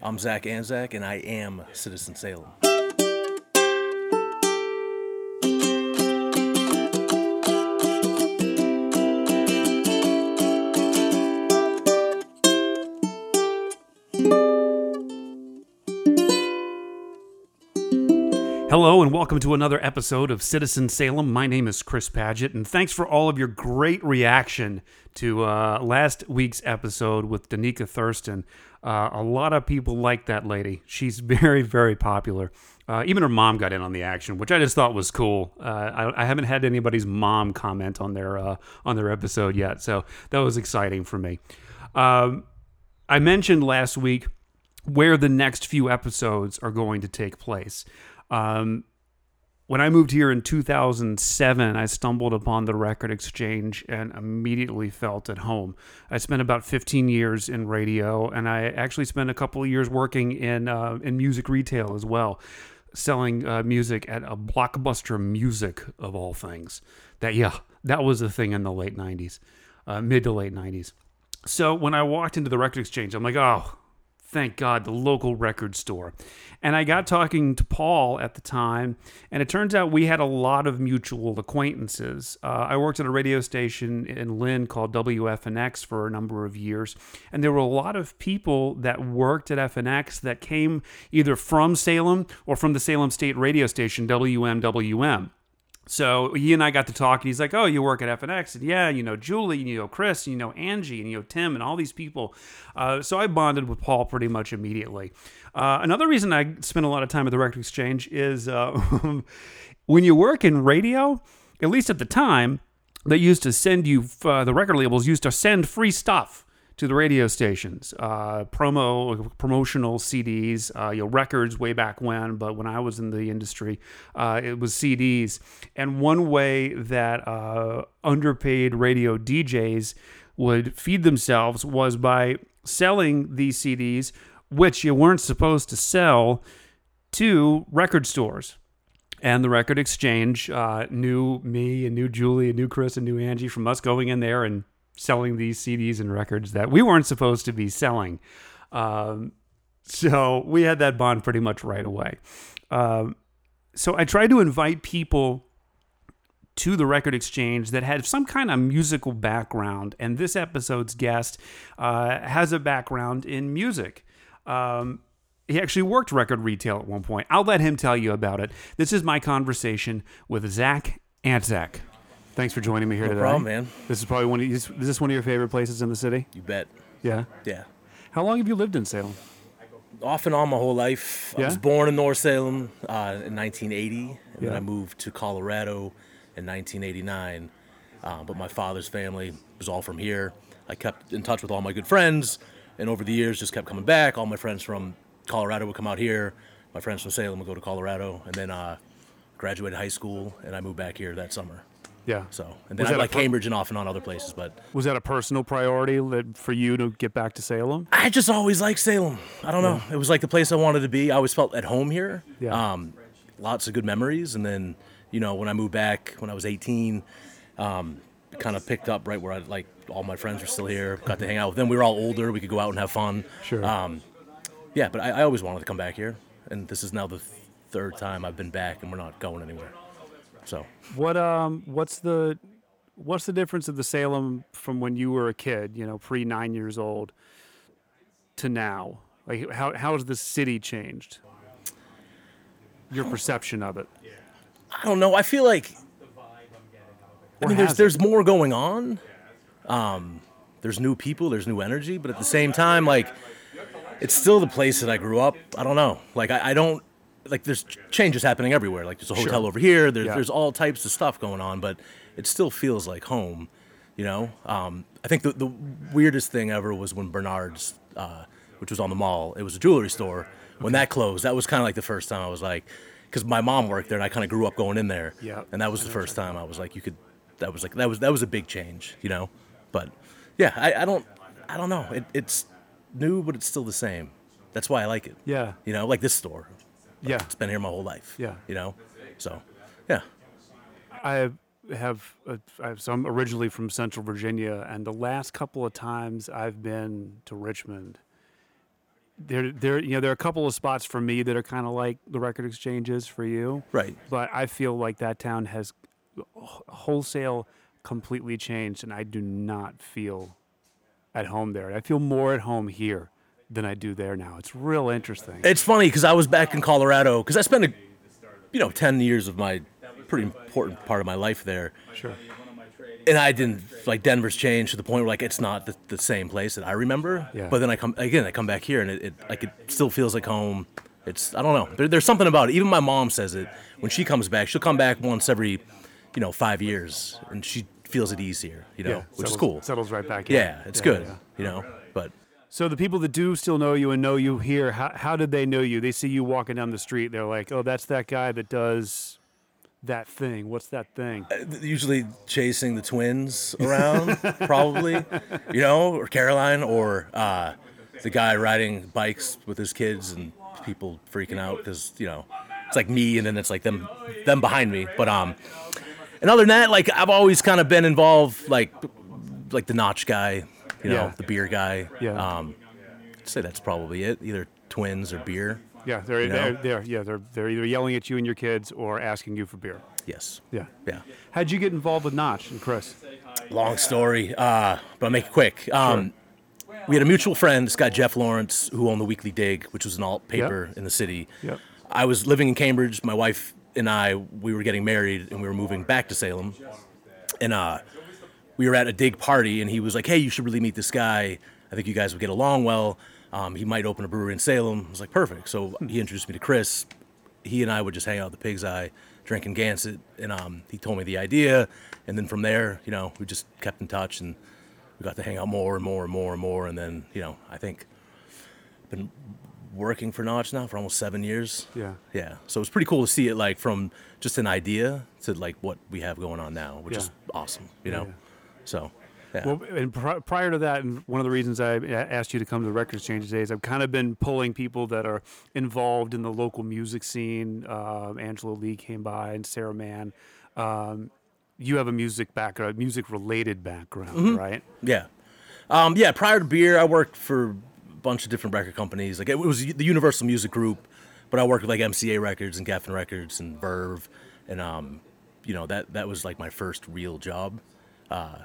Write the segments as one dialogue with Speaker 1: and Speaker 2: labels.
Speaker 1: I'm Zach Anzak, and I am Citizen Salem.
Speaker 2: Hello and welcome to another episode of Citizen Salem. My name is Chris Paget, and thanks for all of your great reaction to uh, last week's episode with Danica Thurston. Uh, a lot of people like that lady. She's very, very popular. Uh, even her mom got in on the action, which I just thought was cool. Uh, I, I, haven't had anybody's mom comment on their uh, on their episode yet, so that was exciting for me. Um, I mentioned last week where the next few episodes are going to take place. Um, when I moved here in 2007, I stumbled upon the record exchange and immediately felt at home. I spent about 15 years in radio, and I actually spent a couple of years working in uh, in music retail as well, selling uh, music at a blockbuster music of all things. That yeah, that was a thing in the late 90s, uh, mid to late 90s. So when I walked into the record exchange, I'm like, oh, thank God, the local record store. And I got talking to Paul at the time, and it turns out we had a lot of mutual acquaintances. Uh, I worked at a radio station in Lynn called WFNX for a number of years, and there were a lot of people that worked at FNX that came either from Salem or from the Salem State radio station, WMWM. So he and I got to talk, and he's like, "Oh, you work at FNX, and yeah, you know Julie, and you know Chris, and you know Angie, and you know Tim, and all these people." Uh, so I bonded with Paul pretty much immediately. Uh, another reason I spent a lot of time at the Record Exchange is uh, when you work in radio, at least at the time, they used to send you uh, the record labels used to send free stuff to the radio stations, uh, promo, promotional CDs, uh, you know, records way back when. But when I was in the industry, uh, it was CDs. And one way that uh, underpaid radio DJs would feed themselves was by selling these CDs, which you weren't supposed to sell to record stores. And the record exchange uh, knew me and knew Julie and knew Chris and knew Angie from us going in there and selling these CDs and records that we weren't supposed to be selling. Um, so we had that bond pretty much right away. Um, so I tried to invite people to the record exchange that had some kind of musical background, and this episode's guest uh, has a background in music. Um, he actually worked record retail at one point. I'll let him tell you about it. This is my conversation with Zach Antzak. Thanks for joining me here
Speaker 1: No
Speaker 2: today.
Speaker 1: problem, man.
Speaker 2: This is probably one. Of, is this one of your favorite places in the city?
Speaker 1: You bet.
Speaker 2: Yeah.
Speaker 1: Yeah.
Speaker 2: How long have you lived in Salem?
Speaker 1: Off and on my whole life. I
Speaker 2: Yeah?
Speaker 1: was born in North Salem uh, in 1980, and
Speaker 2: Yeah.
Speaker 1: then I moved to Colorado in 1989. Uh, but my father's family was all from here. I kept in touch with all my good friends, and over the years, just kept coming back. All my friends from Colorado would come out here. My friends from Salem would go to Colorado, and then uh, graduated high school, and I moved back here that summer.
Speaker 2: Yeah.
Speaker 1: So, and then
Speaker 2: Was
Speaker 1: I like
Speaker 2: per-
Speaker 1: Cambridge and off and on other places, but
Speaker 2: Was that a personal priority that- for you to get back to Salem?
Speaker 1: I just always liked Salem. I don't know. It was like the place I wanted to be. I always felt at home here.
Speaker 2: Yeah.
Speaker 1: Um, lots of good memories. And then, you know, when I moved back when I was 18, um, kind of picked up right where I like all my friends were still here. Got to hang out with them. We were all older. We could go out and have fun.
Speaker 2: Sure.
Speaker 1: Um, yeah, but I, I always wanted to come back here. And this is now the third time I've been back, and we're not going anywhere. So,
Speaker 2: What um what's the what's the difference of the Salem from when you were a kid, you know, pre 9 years old to now? Like how how has the city changed? Your perception of it.
Speaker 1: I don't know. I feel like I mean, there's there's more going on. Um, there's new people, there's new energy, but at the same time, like it's still the place that I grew up. I don't know. Like I, I don't like there's changes happening everywhere. Like there's a hotel over here. There's
Speaker 2: Yeah.
Speaker 1: there's all types of stuff going on, but it still feels like home. You know. Um, I think the the weirdest thing ever was when Bernard's, uh, which was on the mall. It was a jewelry store. When that closed, that was kind of like the first time I was like, because my mom worked there and I kind of grew up going in there.
Speaker 2: Yeah.
Speaker 1: And that was the first time I was like, you could. That was like that was that was a big change, you know. But yeah, I, I don't I don't know. It, it's new, but it's still the same. That's why I like it.
Speaker 2: Yeah.
Speaker 1: You know, like this store.
Speaker 2: Yeah.
Speaker 1: It's been here my whole life.
Speaker 2: Yeah.
Speaker 1: You know, so yeah.
Speaker 2: I have, a, I have so I'm originally from Central Virginia, and the last couple of times I've been to Richmond, there there you know there are a couple of spots for me that are kind of like the record exchanges for you.
Speaker 1: Right.
Speaker 2: But I feel like that town has wholesale completely changed, and I do not feel at home there. I feel more at home here than I do there now. It's real interesting.
Speaker 1: It's funny because I was back in Colorado because I spent a, you know, ten years of my pretty important part of my life there.
Speaker 2: Sure.
Speaker 1: and I didn't like Denver's changed to the point where like it's not the, the same place that I remember.
Speaker 2: Yeah.
Speaker 1: But then I come again, I come back here and it, it like it still feels like home. It's I don't know. There, there's something about it. Even my mom says it when she comes back. She'll come back once every, you know, five years, and she feels it easier. You know,
Speaker 2: Yeah,
Speaker 1: which
Speaker 2: settles,
Speaker 1: is cool.
Speaker 2: Settles right back in.
Speaker 1: Yeah, it's good.
Speaker 2: yeah.
Speaker 1: You know, but
Speaker 2: So the people that do still know you and know you here, how, how did they know you? They see you walking down the street. They're like, oh, that's that guy that does that thing. What's that thing?
Speaker 1: usually chasing the twins around, probably, you know, or Caroline, or uh, the guy riding bikes with his kids and people freaking out because you know it's like me and then it's like them them behind me. But um, and other than that, like I've always kind of been involved, like like the notch guy, you know,
Speaker 2: Yeah.
Speaker 1: the beer guy.
Speaker 2: Yeah.
Speaker 1: Um, I'd say that's probably it. Either twins or beer.
Speaker 2: Yeah, they're,
Speaker 1: You know?
Speaker 2: they're, they're yeah they're they're either yelling at you and your kids or asking you for beer.
Speaker 1: Yes.
Speaker 2: Yeah.
Speaker 1: Yeah.
Speaker 2: How'd you get involved with Notch and Chris?
Speaker 1: Long story, uh, but I'll make it quick. Um, We had a mutual friend, this guy Jeff Lawrence, who owned the Weekly Dig, which was an alt paper in the city.
Speaker 2: Yep.
Speaker 1: I was living in Cambridge. My wife and I, we were getting married, and we were moving back to Salem. And uh, we were at a dig party, and he was like, "Hey, you should really meet this guy. I think you guys would get along well. Um, he might open a brewery in Salem." I was like, "Perfect." So he introduced me to Chris. He and I would just hang out at the Pig's Eye, drinking Gansett, and um, he told me the idea. And then from there, you know, we just kept in touch, and we got to hang out more and more and more and more. And then, you know, I think I've been working for Notch now for almost seven years.
Speaker 2: Yeah.
Speaker 1: Yeah. So it's pretty cool to see it like from just an idea to like what we have going on now, which
Speaker 2: Yeah.
Speaker 1: is awesome, you know?
Speaker 2: yeah.
Speaker 1: So, yeah.
Speaker 2: Well, and pri- prior to that, and one of the reasons I asked you to come to the Record Exchange today is I've kind of been pulling people that are involved in the local music scene. Uh, Angela Lee came by and Sarah Mann. Um, you have a music background, music related background,
Speaker 1: Mm-hmm.
Speaker 2: right?
Speaker 1: yeah. Um, yeah. Prior to beer, I worked for a bunch of different record companies. Like it was the Universal Music Group, but I worked with like MCA Records and Geffen Records and Verve. And, um, you know, that, that was like my first real job. Uh,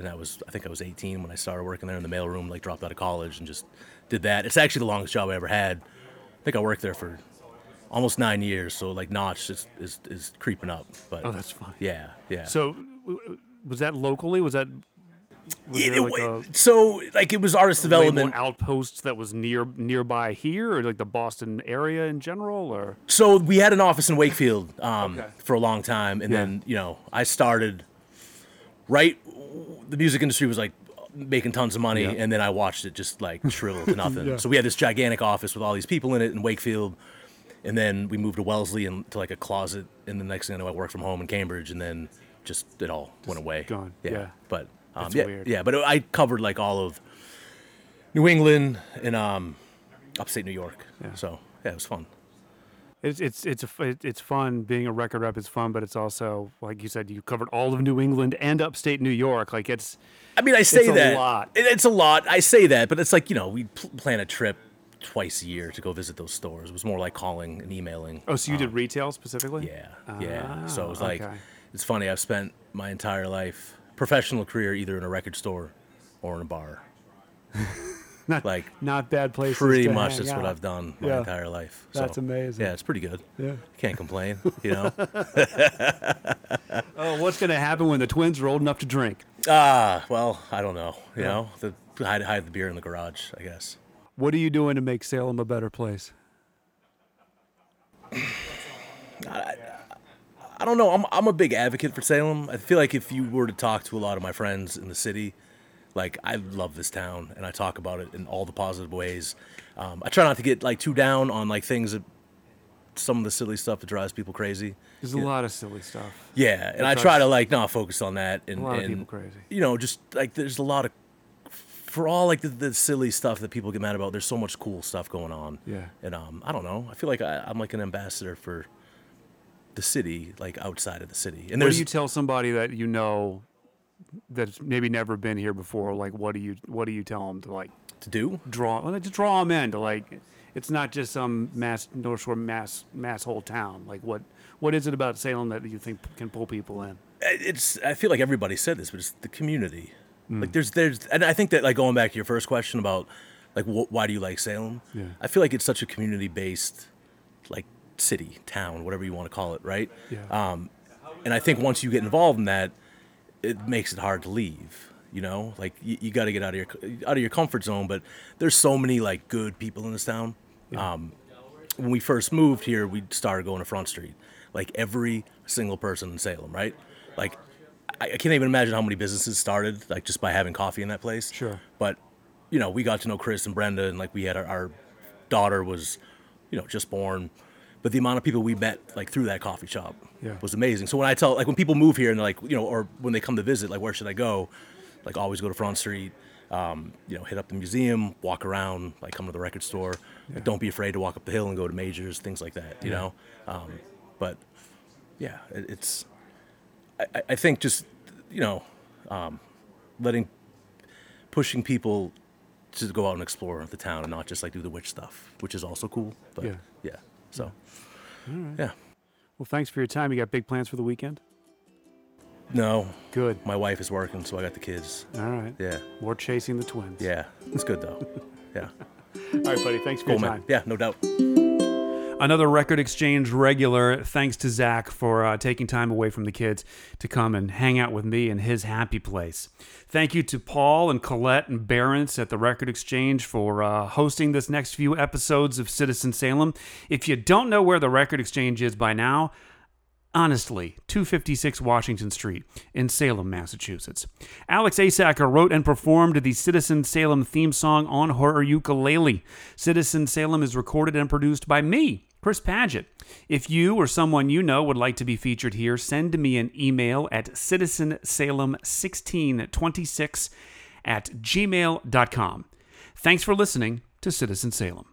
Speaker 1: and I was I think I was 18 when I started working there in the mailroom. Like dropped out of college and just did that. It's actually the longest job I ever had. I think I worked there for almost nine years. So like Notch is is, is creeping up. But
Speaker 2: Oh, that's fine.
Speaker 1: yeah, yeah.
Speaker 2: So, was that locally? Was that was
Speaker 1: it
Speaker 2: like a
Speaker 1: so like it was artist development.
Speaker 2: outpost that was near nearby here, or like the Boston area in general, or
Speaker 1: So we had an office in Wakefield um,
Speaker 2: Okay.
Speaker 1: for a long time, and
Speaker 2: Yeah.
Speaker 1: then you know I started right. The music industry was like making tons of money,
Speaker 2: Yeah.
Speaker 1: and then I watched it just like shrivel to nothing. So we had this gigantic office with all these people in it in Wakefield, and then we moved to Wellesley and to like a closet, and the next thing I know, I worked from home in Cambridge, and then just it all went away.
Speaker 2: gone.
Speaker 1: Yeah,
Speaker 2: Yeah.
Speaker 1: but um, yeah,
Speaker 2: weird.
Speaker 1: yeah, but I covered like all of New England and um, upstate New York.
Speaker 2: Yeah.
Speaker 1: So yeah, it was fun.
Speaker 2: It's it's it's it's fun being a record rep. It's fun, but it's also like you said, you covered all of New England and upstate New York. Like it's
Speaker 1: I mean, I say
Speaker 2: a
Speaker 1: that
Speaker 2: a
Speaker 1: lot. It's a lot. I say that, but it's like you know, we pl- plan a trip twice a year to go visit those stores. It was more like calling and emailing.
Speaker 2: oh, so you did retail specifically?
Speaker 1: Yeah, yeah. So it was
Speaker 2: Ah,
Speaker 1: like,
Speaker 2: okay.
Speaker 1: it's funny. I've spent my entire life, professional career, either in a record store or in a bar.
Speaker 2: not
Speaker 1: Like
Speaker 2: not bad places.
Speaker 1: pretty much that's what. I've done my
Speaker 2: Yeah.
Speaker 1: entire life. So,
Speaker 2: That's amazing.
Speaker 1: Yeah, it's pretty good.
Speaker 2: Yeah.
Speaker 1: Can't complain. You know.
Speaker 2: Oh, what's gonna happen when the twins are old enough to drink?
Speaker 1: Ah, well, I don't know. You know, the hide hide the beer in the garage. I guess.
Speaker 2: What are you doing to make Salem a better place?
Speaker 1: I, I don't know. I'm I'm a big advocate for Salem. I feel like if you were to talk to a lot of my friends in the city, like I love this town and I talk about it in all the positive ways. Um, I try not to get like too down on like things that some of the silly stuff that drives people crazy.
Speaker 2: There's a lot of silly stuff.
Speaker 1: Yeah, and I try to like not focus on that and
Speaker 2: A lot of people crazy.
Speaker 1: You know, just like there's a lot of for all like the, the silly stuff that people get mad about. There's so much cool stuff going on.
Speaker 2: Yeah.
Speaker 1: and um, I don't know. I feel like I, I'm like an ambassador for the city, like outside of the city. And
Speaker 2: What do you tell somebody that you know that's maybe never been here before? Like, what do you what do you tell them to like
Speaker 1: to do.
Speaker 2: draw well, to draw them in to like it's not just some mass North Shore mass mass whole town. Like what what is it about Salem that you think can pull people in?
Speaker 1: it's I feel like everybody said this, but it's the community.
Speaker 2: Mm.
Speaker 1: Like there's there's and I think that like going back to your first question about like wh- why do you like Salem?
Speaker 2: Yeah.
Speaker 1: I feel like it's such a community based like city, town, whatever you want to call it, right?
Speaker 2: Yeah.
Speaker 1: Um, and I think once you get involved in that, it makes it hard to leave. You know, like you, you got to get out of your out of your comfort zone. But there's so many like good people in this town. Um, when we first moved here, we started going to Front Street. Like every single person in Salem, right? Like I, I can't even imagine how many businesses started like just by having coffee in that place.
Speaker 2: Sure.
Speaker 1: But you know, we got to know Chris and Brenda, and like we had our, our daughter was, you know, just born. But the amount of people we met like through that coffee shop
Speaker 2: Yeah.
Speaker 1: was amazing. So when I tell like when people move here and they're like, you know, or when they come to visit, like where should I go? Like always go to Front Street. Um, you know, hit up the museum, walk around, like come to the record store. Like, don't be afraid to walk up the hill and go to majors, things like that. You know, um, but yeah, it, it's. I, I- I think just you know, um, letting, pushing people to go out and explore the town and not just like do the witch stuff, which is also cool. But Yeah. So yeah,
Speaker 2: Well, thanks for your time. You got big plans for the weekend?
Speaker 1: no,
Speaker 2: Good.
Speaker 1: my wife is working, so I got the kids.
Speaker 2: All right.
Speaker 1: Yeah,
Speaker 2: More chasing the twins.
Speaker 1: yeah, it's good though. Yeah,
Speaker 2: All right, buddy. Thanks for
Speaker 1: cool
Speaker 2: your
Speaker 1: man.
Speaker 2: time.
Speaker 1: Yeah, no doubt.
Speaker 2: Another Record Exchange regular. Thanks to Zach for uh, taking time away from the kids to come and hang out with me in his happy place. Thank you to Paul and Colette and Barents at the Record Exchange for uh, hosting this next few episodes of Citizen Salem. If you don't know where the Record Exchange is by now, Honestly, 256 Washington Street in Salem, Massachusetts. Alex Asacker wrote and performed the Citizen Salem theme song on her ukulele. Citizen Salem is recorded and produced by me, Chris Paget. If you or someone you know would like to be featured here, send me an email at citizensalem1626 at gmail.com. Thanks for listening to Citizen Salem.